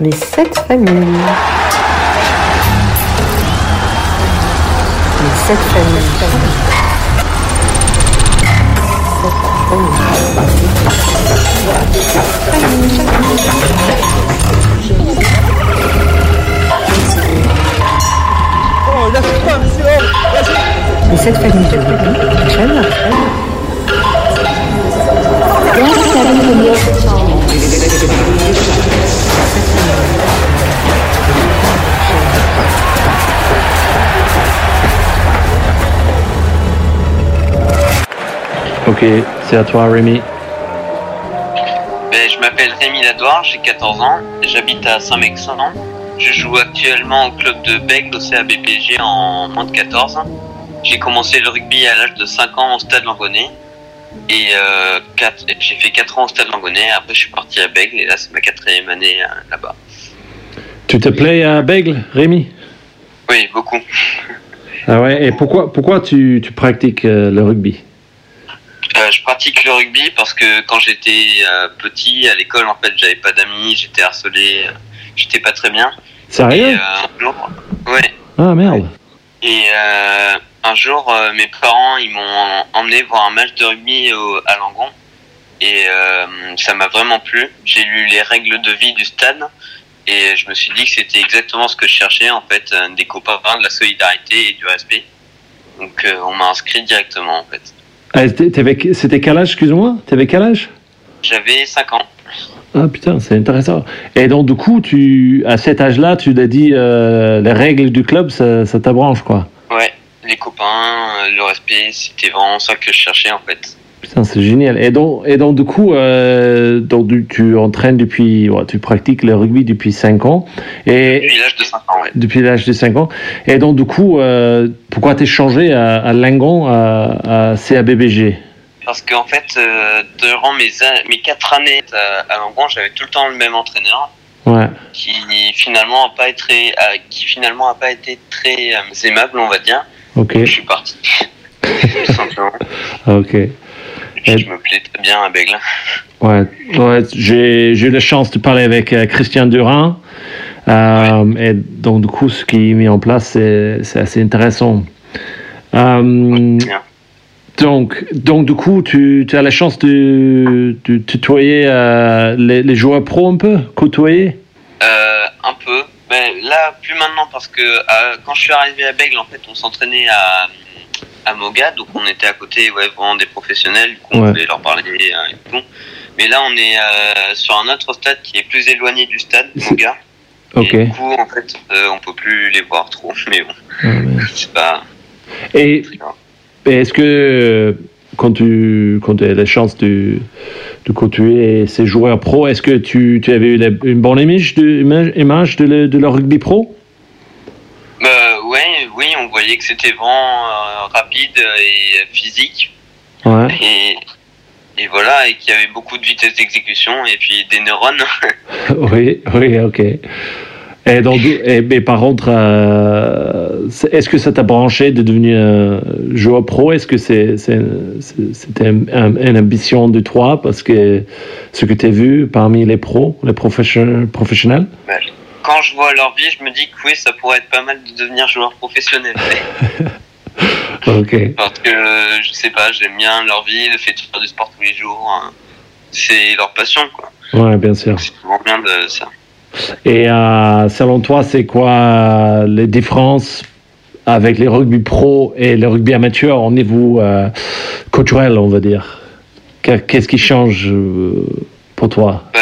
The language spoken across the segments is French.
Les sept familles. Les sept familles. Les sept familles. Bien, très bien. Ok, c'est à toi Rémi. Ben, je m'appelle Rémi Ladoire, j'ai 14 ans, j'habite à Saint-Mexan. Je joue actuellement au club de Bègle au CABPG en moins de 14. J'ai commencé le rugby à l'âge de 5 ans au stade Langonnet. Et euh, j'ai fait 4 ans au stade Langonnet, après je suis parti à Bègle et là c'est ma quatrième année euh, là-bas. Tu te plais à Bègle, Rémi? Oui, beaucoup. Ah ouais, et pourquoi, pourquoi tu, tu pratiques euh, le rugby? Je pratique le rugby parce que quand j'étais euh, petit à l'école en fait j'avais pas d'amis, j'étais harcelé, euh, j'étais pas très bien. Sérieux euh, un jour, ouais. Ah merde. Et euh, un jour, euh, mes parents ils m'ont emmené voir un match de rugby au, à Langon et ça m'a vraiment plu. J'ai lu les règles de vie du stade et je me suis dit que c'était exactement ce que je cherchais en fait, des copains, de la solidarité et du respect. Donc on m'a inscrit directement en fait. Ah, C'était quel âge, excuse-moi? T'avais quel âge? J'avais 5 ans. Ah putain, c'est intéressant. Et donc du coup, tu, à cet âge-là, tu t'as dit euh, les règles du club, ça, ça t'abranche quoi Ouais, les copains, euh, le respect, c'était vraiment ça que je cherchais en fait. Putain, c'est génial. Et donc, et donc du coup, euh, donc, du- tu entraînes depuis, ouais, tu pratiques le rugby depuis 5 ans. Et Depuis l'âge de 5 ans, ouais. depuis l'âge de 5 ans. Et donc du coup, euh, pourquoi t'es changé à, à Lingon, à, à CABBG Parce qu'en fait, euh, durant mes, mes 4 années à, Langon, j'avais tout le temps le même entraîneur Ouais. qui finalement a pas été, a- qui finalement a pas été très euh, aimable, on va dire. Ok. Je suis parti. tout simplement. Ok. Et je me plais très bien à Bègle. Ouais, ouais j'ai eu la chance de parler avec euh, Christian Durin. Euh, Et donc, du coup, ce qui est mis en place, c'est assez intéressant. Euh, donc, donc, du coup, tu, tu as la chance de, de tutoyer euh, les, les joueurs pro un peu, côtoyer? Un peu. Mais là, plus maintenant, parce que quand je suis arrivé à Bègle, en fait, on s'entraînait à, à Moga, donc on était à côté, ouais, vraiment des professionnels, du coup, on Ouais. pouvait leur parler euh, et tout. Mais là, on est euh, sur un autre stade qui est plus éloigné du stade, Moga. Ok. Et du coup, en fait, euh, on peut plus les voir trop, mais bon, Ah, mais- c'est pas Et Est-ce que quand tu quand as la chance de, de côtoyer ces joueurs pro, est-ce que tu, tu avais eu la- une bonne image de, image, image de, le, de leur rugby pro? Que c'était vraiment euh, rapide et physique. Ouais. Et, et voilà, et qu'il y avait beaucoup de vitesse d'exécution et puis des neurones. oui, oui, ok. Et, donc, et, mais par contre, euh, est-ce que ça t'a branché de devenir un joueur pro? Est-ce que c'est, c'était un- un- une ambition de toi? Parce que ce que tu as vu parmi les pros, les professionnels, professionnels Quand je vois leur vie, je me dis que oui, ça pourrait être pas mal de devenir joueur professionnel. Ok. Parce que, je sais pas, j'aime bien leur vie, le fait de faire du sport tous les jours. hein. C'est leur passion, quoi. Ouais, bien sûr. C'est vraiment bien de ça. Et euh, selon toi, c'est quoi euh, les différences avec les rugby pro et le rugby amateur? Au niveau euh, culturel, on va dire? Que- Qu'est-ce qui change euh, pour toi? Bah,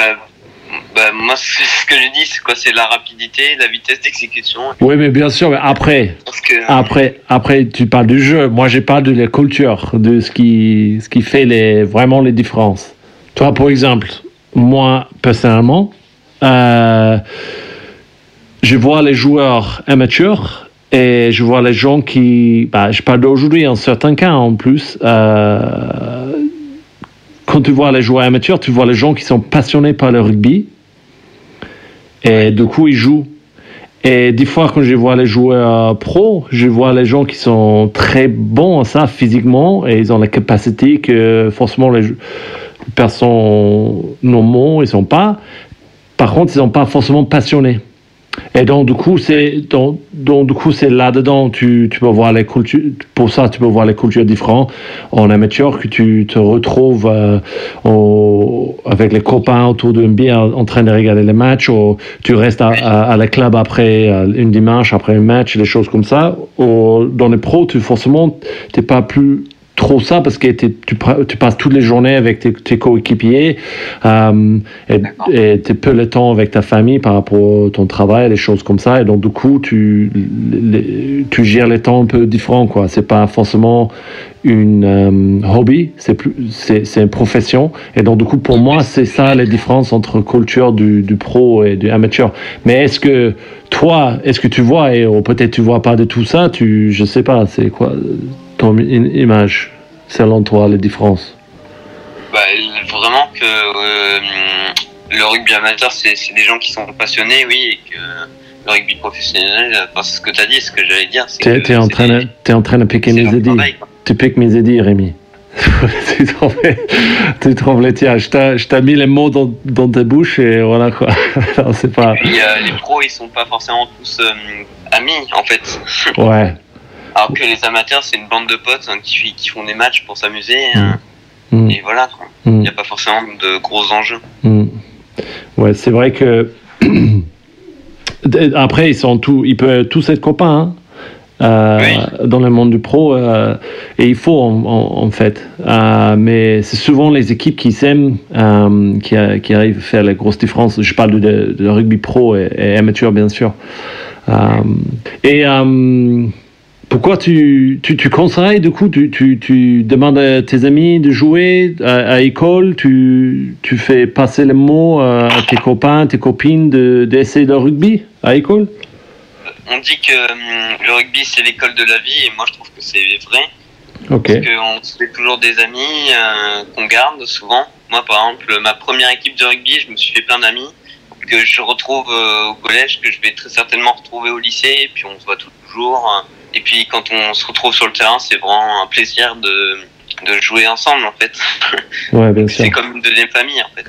bah, moi, c'est ce que j'ai dit, c'est quoi C'est la rapidité, la vitesse d'exécution. Oui, mais bien sûr, mais après, que, après, après, tu parles du jeu. Moi, j'ai parlé de la culture, de ce qui, ce qui fait les, vraiment les différences. Toi, par exemple, moi, personnellement, euh, je vois les joueurs amateurs et je vois les gens qui. Bah, je parle d'aujourd'hui en certains cas en plus. euh, quand tu vois les joueurs amateurs, tu vois les gens qui sont passionnés par le rugby et du coup ils jouent. Et des fois, quand je vois les joueurs pro, je vois les gens qui sont très bons en ça physiquement et ils ont la capacité que forcément les personnes normaux ils sont pas. par contre, ils sont pas forcément passionnés. Et donc, du coup, c'est donc, donc, du coup, c'est là-dedans tu, tu peux voir les cultures. Pour ça, tu peux voir les cultures différentes en amateur que tu te retrouves euh, avec les copains autour d'une bière en train de regarder les matchs, ou tu restes à, à, à la club après euh, une dimanche après un match, des choses comme ça. Ou dans les pros, tu forcément, t'es pas plus trop ça parce que tu, passes toutes les journées avec tes, tes coéquipiers euh, et tu peu le temps avec ta famille par rapport à ton travail, des choses comme ça. Et donc, du coup, tu, les- tu gères les temps un peu différents. quoi. C'est pas forcément une euh, hobby, c'est plus c'est c'est une profession. Et donc, du coup, pour moi, c'est ça les différences entre culture du, du pro et du amateur. Mais est-ce que toi, est-ce que tu vois, et ou peut-être tu vois pas de tout ça, tu, je sais pas, c'est quoi ton image selon toi, les différences? Bah, vraiment que euh, le rugby amateur, c'est des gens qui sont passionnés, oui, et que le rugby professionnel, enfin, c'est ce que tu as dit, ce que j'allais dire, c'est T'es es en, train de- t'es en train de piquer mes quoi. Tu piques mes idées, Rémi. tu trouves, tu trouves les tiens. Je t'ai mis les mots dans, dans ta bouche et voilà quoi. C'est pas. Puis euh, les pros, ils sont pas forcément tous euh, amis, en fait. Ouais. Alors que les amateurs, c'est une bande de potes hein, qui, qui font des matchs pour s'amuser, hein, Mm, et voilà, quoi. Il mm, n'y a pas forcément de gros enjeux. mm. Ouais, c'est vrai que. Après, ils sont tous, ils peuvent tous être copains. hein, euh, dans le monde du pro euh, et il faut en, en- en fait Euh, mais c'est souvent les équipes qui s'aiment qui, arrivent à faire la grosse différence je parle de, de rugby pro et, et amateur bien sûr et pourquoi tu, tu, tu conseilles du coup tu, tu, tu demandes à tes amis de jouer à, à école tu, tu fais passer les mots euh, à tes copains tes copines de- d'essayer le rugby à école? On dit que hum, le rugby, c'est l'école de la vie, et moi, je trouve que c'est vrai. ok Parce qu'on se fait toujours des amis euh, qu'on garde souvent. Moi, par exemple, ma première équipe de rugby, je me suis fait plein d'amis que je retrouve euh, au collège, que je vais très certainement retrouver au lycée, et puis on se voit toujours. Et puis quand on se retrouve sur le terrain, c'est vraiment un plaisir de, de jouer ensemble, en fait. ouais bien sûr C'est comme une deuxième famille, en fait.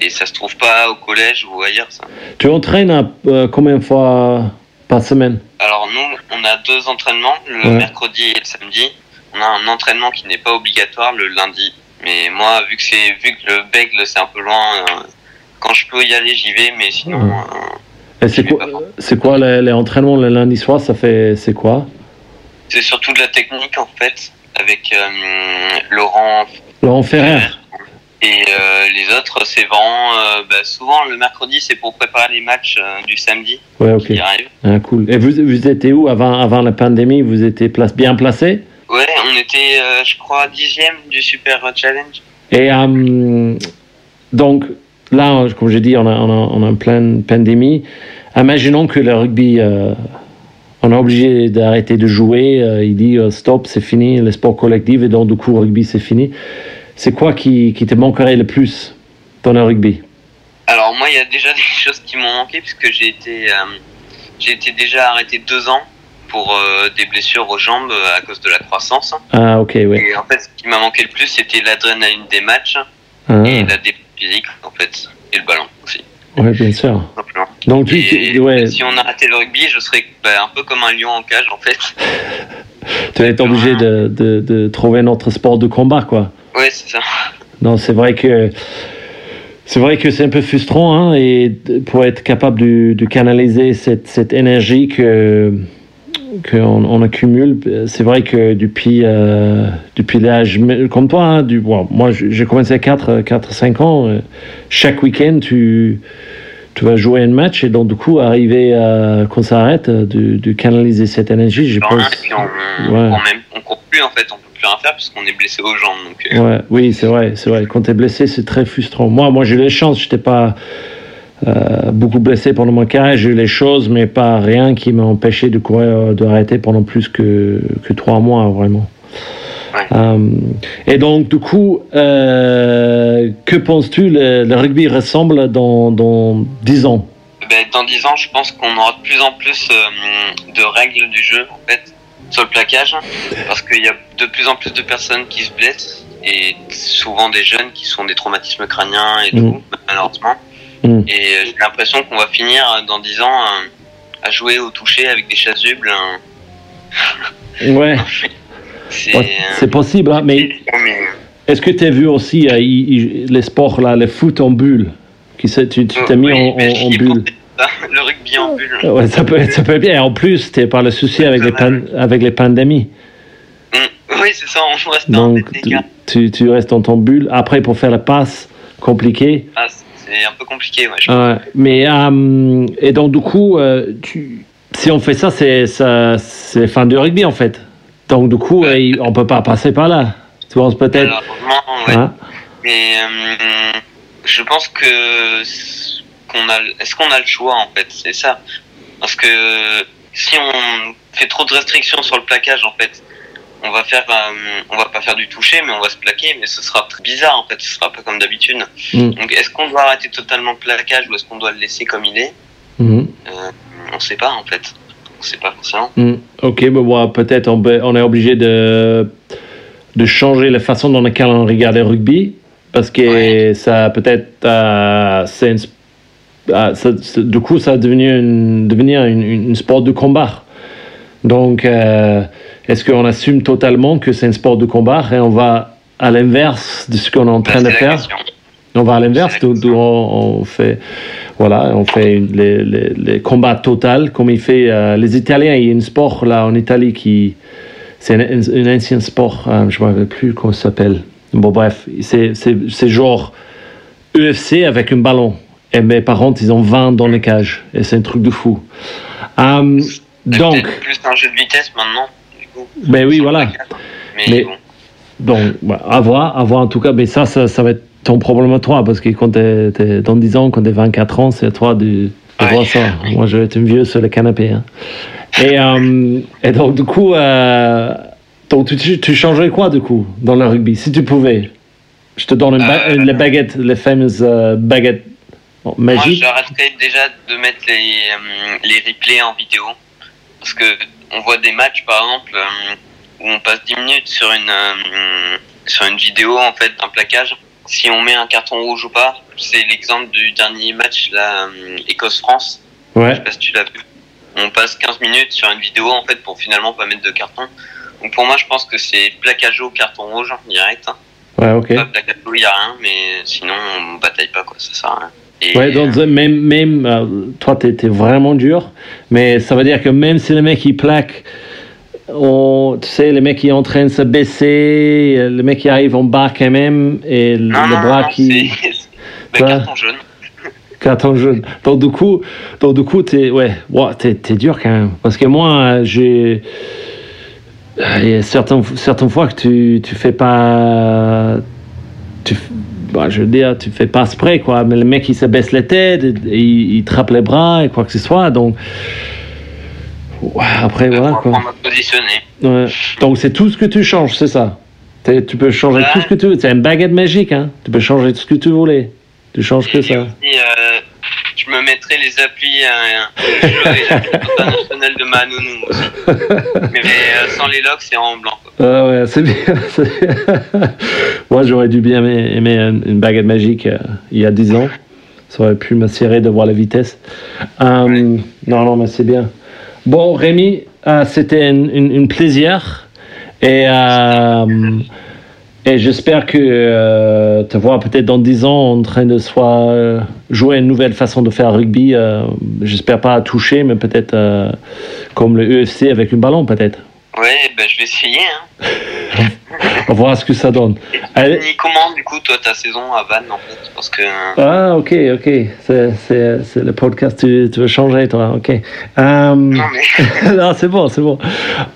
Et ça se trouve pas au collège ou ailleurs, ça. Tu entraînes à, euh, combien de fois par semaine? Alors nous, on a deux entraînements, le Ouais. mercredi et le samedi. On a un entraînement qui n'est pas obligatoire le lundi. Mais moi, vu que c'est vu que le Bègle c'est un peu loin, euh, quand je peux y aller, j'y vais. Mais sinon, Ouais. euh, Et c'est quoi, c'est quoi les, les entraînements le lundi soir? Ça fait c'est quoi? C'est surtout de la technique en fait, avec euh, Laurent Laurent Ferrer. et euh, les autres, c'est vraiment euh, bah, souvent le mercredi, c'est pour préparer les matchs du samedi Ouais, ok. qui arrivent. Ah, cool. Et vous, vous étiez où avant, avant la pandémie? Vous étiez place, bien placé? Ouais, on était, je crois, dixième du Super Challenge. Et donc, là, comme j'ai dit, on a, on, a, on a pleine pandémie. Imaginons que le rugby, on est obligé d'arrêter de jouer. euh, il dit euh, stop, c'est fini, le sport collectif, et donc, du coup, rugby, c'est fini. C'est quoi qui, qui te manquerait le plus dans le rugby? Alors moi, il y a déjà des choses qui m'ont manqué puisque j'ai été, euh, j'ai été déjà arrêté deux ans pour euh, des blessures aux jambes à cause de la croissance. Ah, ok, oui. Et en fait, ce qui m'a manqué le plus, c'était l'adrénaline des matchs Ah, et la déprise physique en fait, et le ballon aussi, ouais, bien sûr. simplement. Donc, tu, Et tu- ouais, si on arrêtait le rugby, je serais bah, un peu comme un lion en cage en fait. tu vas être obligé de, de, de trouver un autre sport de combat, quoi. Ouais, c'est ça. Non, c'est vrai que c'est vrai que c'est un peu frustrant, hein, et pour être capable de, de canaliser cette, cette énergie que qu'on on accumule, c'est vrai que depuis euh, depuis l'âge comme toi, hein, du bon, moi j'ai commencé à 4 4 5 ans, euh, chaque week-end tu tu vas jouer un match et donc du coup arriver à, quand ça arrête de, de canaliser cette énergie, je pense. on, ouais. on, même, on court plus en fait, on peut plus rien faire puisqu'on est blessé aux jambes. Donc, euh, Ouais, oui, c'est vrai, c'est vrai. Quand tu es blessé, c'est très frustrant. Moi, moi j'ai eu les chances, je n'étais pas euh, beaucoup blessé pendant mon carrière, j'ai eu les choses, mais pas rien qui m'a empêché de courir, euh, de arrêter pendant plus que, que trois mois, vraiment. Euh, et donc, du coup, euh, que penses-tu, le, le rugby ressemble dans, dans 10 ans? Ben, dans 10 ans, je pense qu'on aura de plus en plus de règles du jeu, en fait, sur le plaquage, parce qu'il y a de plus en plus de personnes qui se blessent, et souvent des jeunes qui sont des traumatismes crâniens et Mm. tout, malheureusement. Mm. Et euh, j'ai l'impression qu'on va finir euh, dans 10 ans euh, à jouer au toucher avec des chasubles. hein. Ouais, C'est. possible, hein, mais est-ce que tu as vu aussi euh, il- il- les sports, là, les foot en bulle? Qui, Tu t'es mis Oui, en, bulle? Le rugby en bulle. Ouais, ça peut, ça peut être bien. En plus, tu pas le souci avec les, pan- avec les pandémies. Mm. Oui, c'est ça, on reste dans Donc, des tu, restes dans ton bulle. Après, pour faire la passe, compliqué. Ah, c'est un peu compliqué, je Ouais, mais, euh, et donc, du coup, euh, tu, si on fait ça, c'est fin du rugby, en fait. Donc, du coup, euh, on peut pas passer par là. Tu penses peut-être? Ouais. Hein? Mais euh, je pense que qu'on a, est-ce qu'on a le choix en fait, c'est ça. Parce que si on fait trop de restrictions sur le plaquage, en fait, on va faire, euh, on va pas faire du toucher, mais on va se plaquer, mais ce sera très bizarre en fait, ce sera pas comme d'habitude. Mm. Donc, est-ce qu'on doit arrêter totalement le plaquage ou est-ce qu'on doit le laisser comme il est Mhm. On sait pas en fait. On sait pas forcément. Mm. Ok, mais bon, peut-être on, est obligé de, de changer la façon dans laquelle on regarde le rugby, parce que Ouais. ça peut-être, euh, c'est ça- du coup, ça va devenir une, devenir une, une- une sport de combat. Donc, euh, est-ce qu'on assume totalement que c'est un sport de combat et on va à l'inverse de ce qu'on est en train de faire question. on va à l'inverse, d'où on, on fait, voilà, on fait les, les, les combats total, comme il fait euh, les Italiens. Il y a un sport là en Italie qui, c'est un, ancien sport, euh, je ne me rappelle plus comment ça s'appelle. Bon bref, c'est genre UFC avec un ballon. Et mes parents, ils ont 20 dans les cages. Et c'est un truc de fou. C'est donc, plus un jeu de vitesse maintenant. Ben oui, voilà. Mais, Mais- bon. Donc, ouais, à voir, à voir en tout cas. Mais ça, ça, ça va être ton problème à toi, parce que quand t'es, t'es dans 10 ans, quand t'es 24 ans, c'est à toi de, de Ouais. voir ça. Moi, je vais être un vieux sur le canapé. hein. Et, euh, et donc, du coup, euh, donc, tu, tu, changerais quoi, du coup, dans le rugby, si tu pouvais? Je te donne une ba- Euh, une- les baguettes, les fameuses baguettes bon, Moi, magiques. j'arrêterais déjà de mettre les, les replays en vidéo. Parce que on voit des matchs, par exemple, euh, où on passe 10 minutes sur une, euh, sur une vidéo, en fait, d'un plaquage. Si on met un carton rouge ou pas, c'est l'exemple du dernier match, là, euh, Écosse-France. Je Ouais, sais pas si tu l'as vu. On passe 15 minutes sur une vidéo, en fait, pour finalement pas mettre de carton. Donc pour moi, je pense que c'est plaquage au carton rouge, direct. Hein. ouais, ok. Pas plaquage il y a rien, mais sinon, on bataille pas, quoi, ça sert à rien. Et, Ouais, donc même, même toi, t'es es vraiment dur, mais ça veut dire que même si le mec il plaque, on, tu sais, le mec qui est en train de se baisser, le mec qui arrive en bas quand même, et le, Non, le non, bras non, qui. c'est- carton jaune. Carton jaune. Donc du coup, donc, du coup, t'es ouais, ouais, t'es t'es dur quand même, parce que moi, j'ai il y a certaines, certaines fois que tu, tu fais pas. Tu, bah, je veux dire, tu fais pas spray, quoi. Mais le mec, il se baisse les têtes, et, et il, il trappe les bras et quoi que ce soit. Donc. Après, voilà, quoi. Ouais. Donc, c'est tout ce que tu changes, c'est ça? Tu peux changer tout ce que tu veux. C'est une baguette magique, hein. Tu peux changer tout ce que tu voulais. Tu changes que ça. aussi, euh, je me mettrai les applis et l'appli internationale de ma nounou aussi. Mais euh, sans les locks, c'est en blanc. quoi. Ah ouais, c'est bien. Moi, j'aurais dû bien aimer, aimer une, baguette magique euh, il y a 10 ans. Ça aurait pu m'assurer de voir la vitesse. Euh, Non, non, mais c'est bien. Bon, Rémi, c'était un une, une plaisir. Et, et j'espère que euh, te voir peut-être dans 10 ans en train de soit euh, jouer une nouvelle façon de faire rugby. euh, j'espère pas à toucher, mais peut-être comme le UFC avec un ballon, peut-être. Ouais, ben, je vais essayer. Hein. On va voir ce que ça donne. Allez. Ni comment, du coup, toi, ta saison à Vannes, en fait? Parce que. Ah, ok, ok. C'est, le podcast, tu, tu veux changer, toi, ok. Euh, Non, mais. non, c'est bon, c'est bon.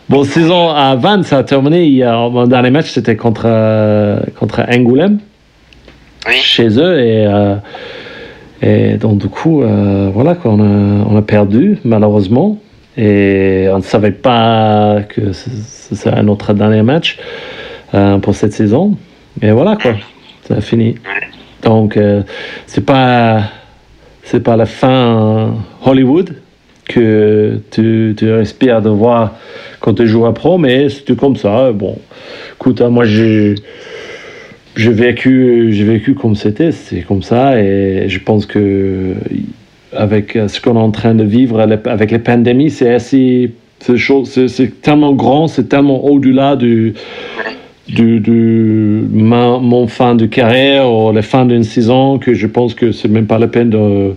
Bon, saison à Vannes, ça a terminé. Il y a, mon dernier match, c'était contre, euh, contre Angoulême, Oui. chez eux. Et, euh, et donc, du coup, euh, voilà, quoi, on, a, on a perdu, malheureusement. Et on ne savait pas que ce serait notre dernier match euh, pour cette saison. Et voilà, quoi. Ça a fini. Donc, euh, c'est pas c'est pas la fin Hollywood que tu, tu de voir quand tu joues à pro, mais c'est comme ça. Bon, écoute, hein, moi j'ai j'ai vécu, j'ai vécu comme c'était, c'est comme ça, et je pense que avec ce qu'on est en train de vivre avec les pandémies, c'est assez, c'est tellement grand, c'est tellement au-delà du, du, du mon fin de carrière ou la fin d'une saison que je pense que c'est même pas la peine de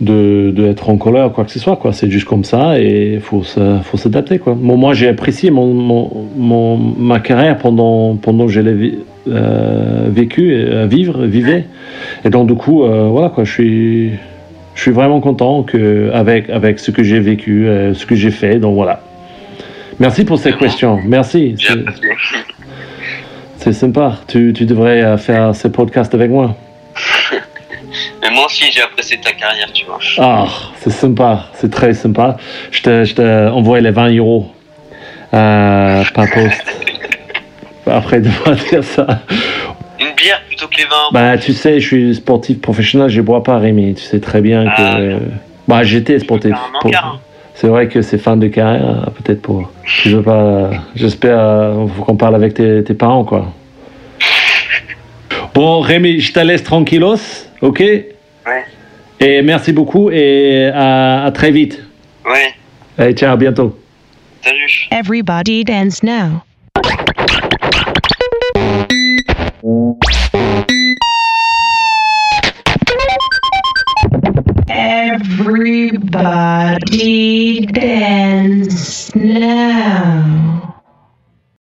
de, en colère quoi que ce soit quoi. C'est juste comme ça et faut faut s'adapter quoi. Moi j'ai apprécié mon, mon, ma carrière pendant pendant que je l'ai euh, vécu à vivre vivais. Et donc du coup euh, voilà quoi je suis je suis vraiment content que avec avec ce que j'ai vécu euh, ce que j'ai fait donc voilà merci pour cette question merci c'est sympa tu, tu devrais faire ce podcast avec moi mais moi aussi, j'ai apprécié ta carrière, tu vois. Ah, c'est sympa, c'est très sympa. Je te, je te envoie les 20 euros euh, par poste. Après devoir dire ça. Une bière plutôt que les 20 Bah, tu sais, je suis sportif professionnel, je bois pas, Rémi. Tu sais très bien que. Ah, bah, j'étais sportif. C'est vrai que c'est fin de carrière, peut-être pour. Je veux pas. J'espère. Faut qu'on parle avec tes, tes parents, quoi. Bon, Rémi, je te laisse tranquillos, ok? Ouais. Et merci beaucoup et à, à très vite. Ouais. Allez, ciao, à bientôt. Salut. Everybody dance now. Everybody dance now.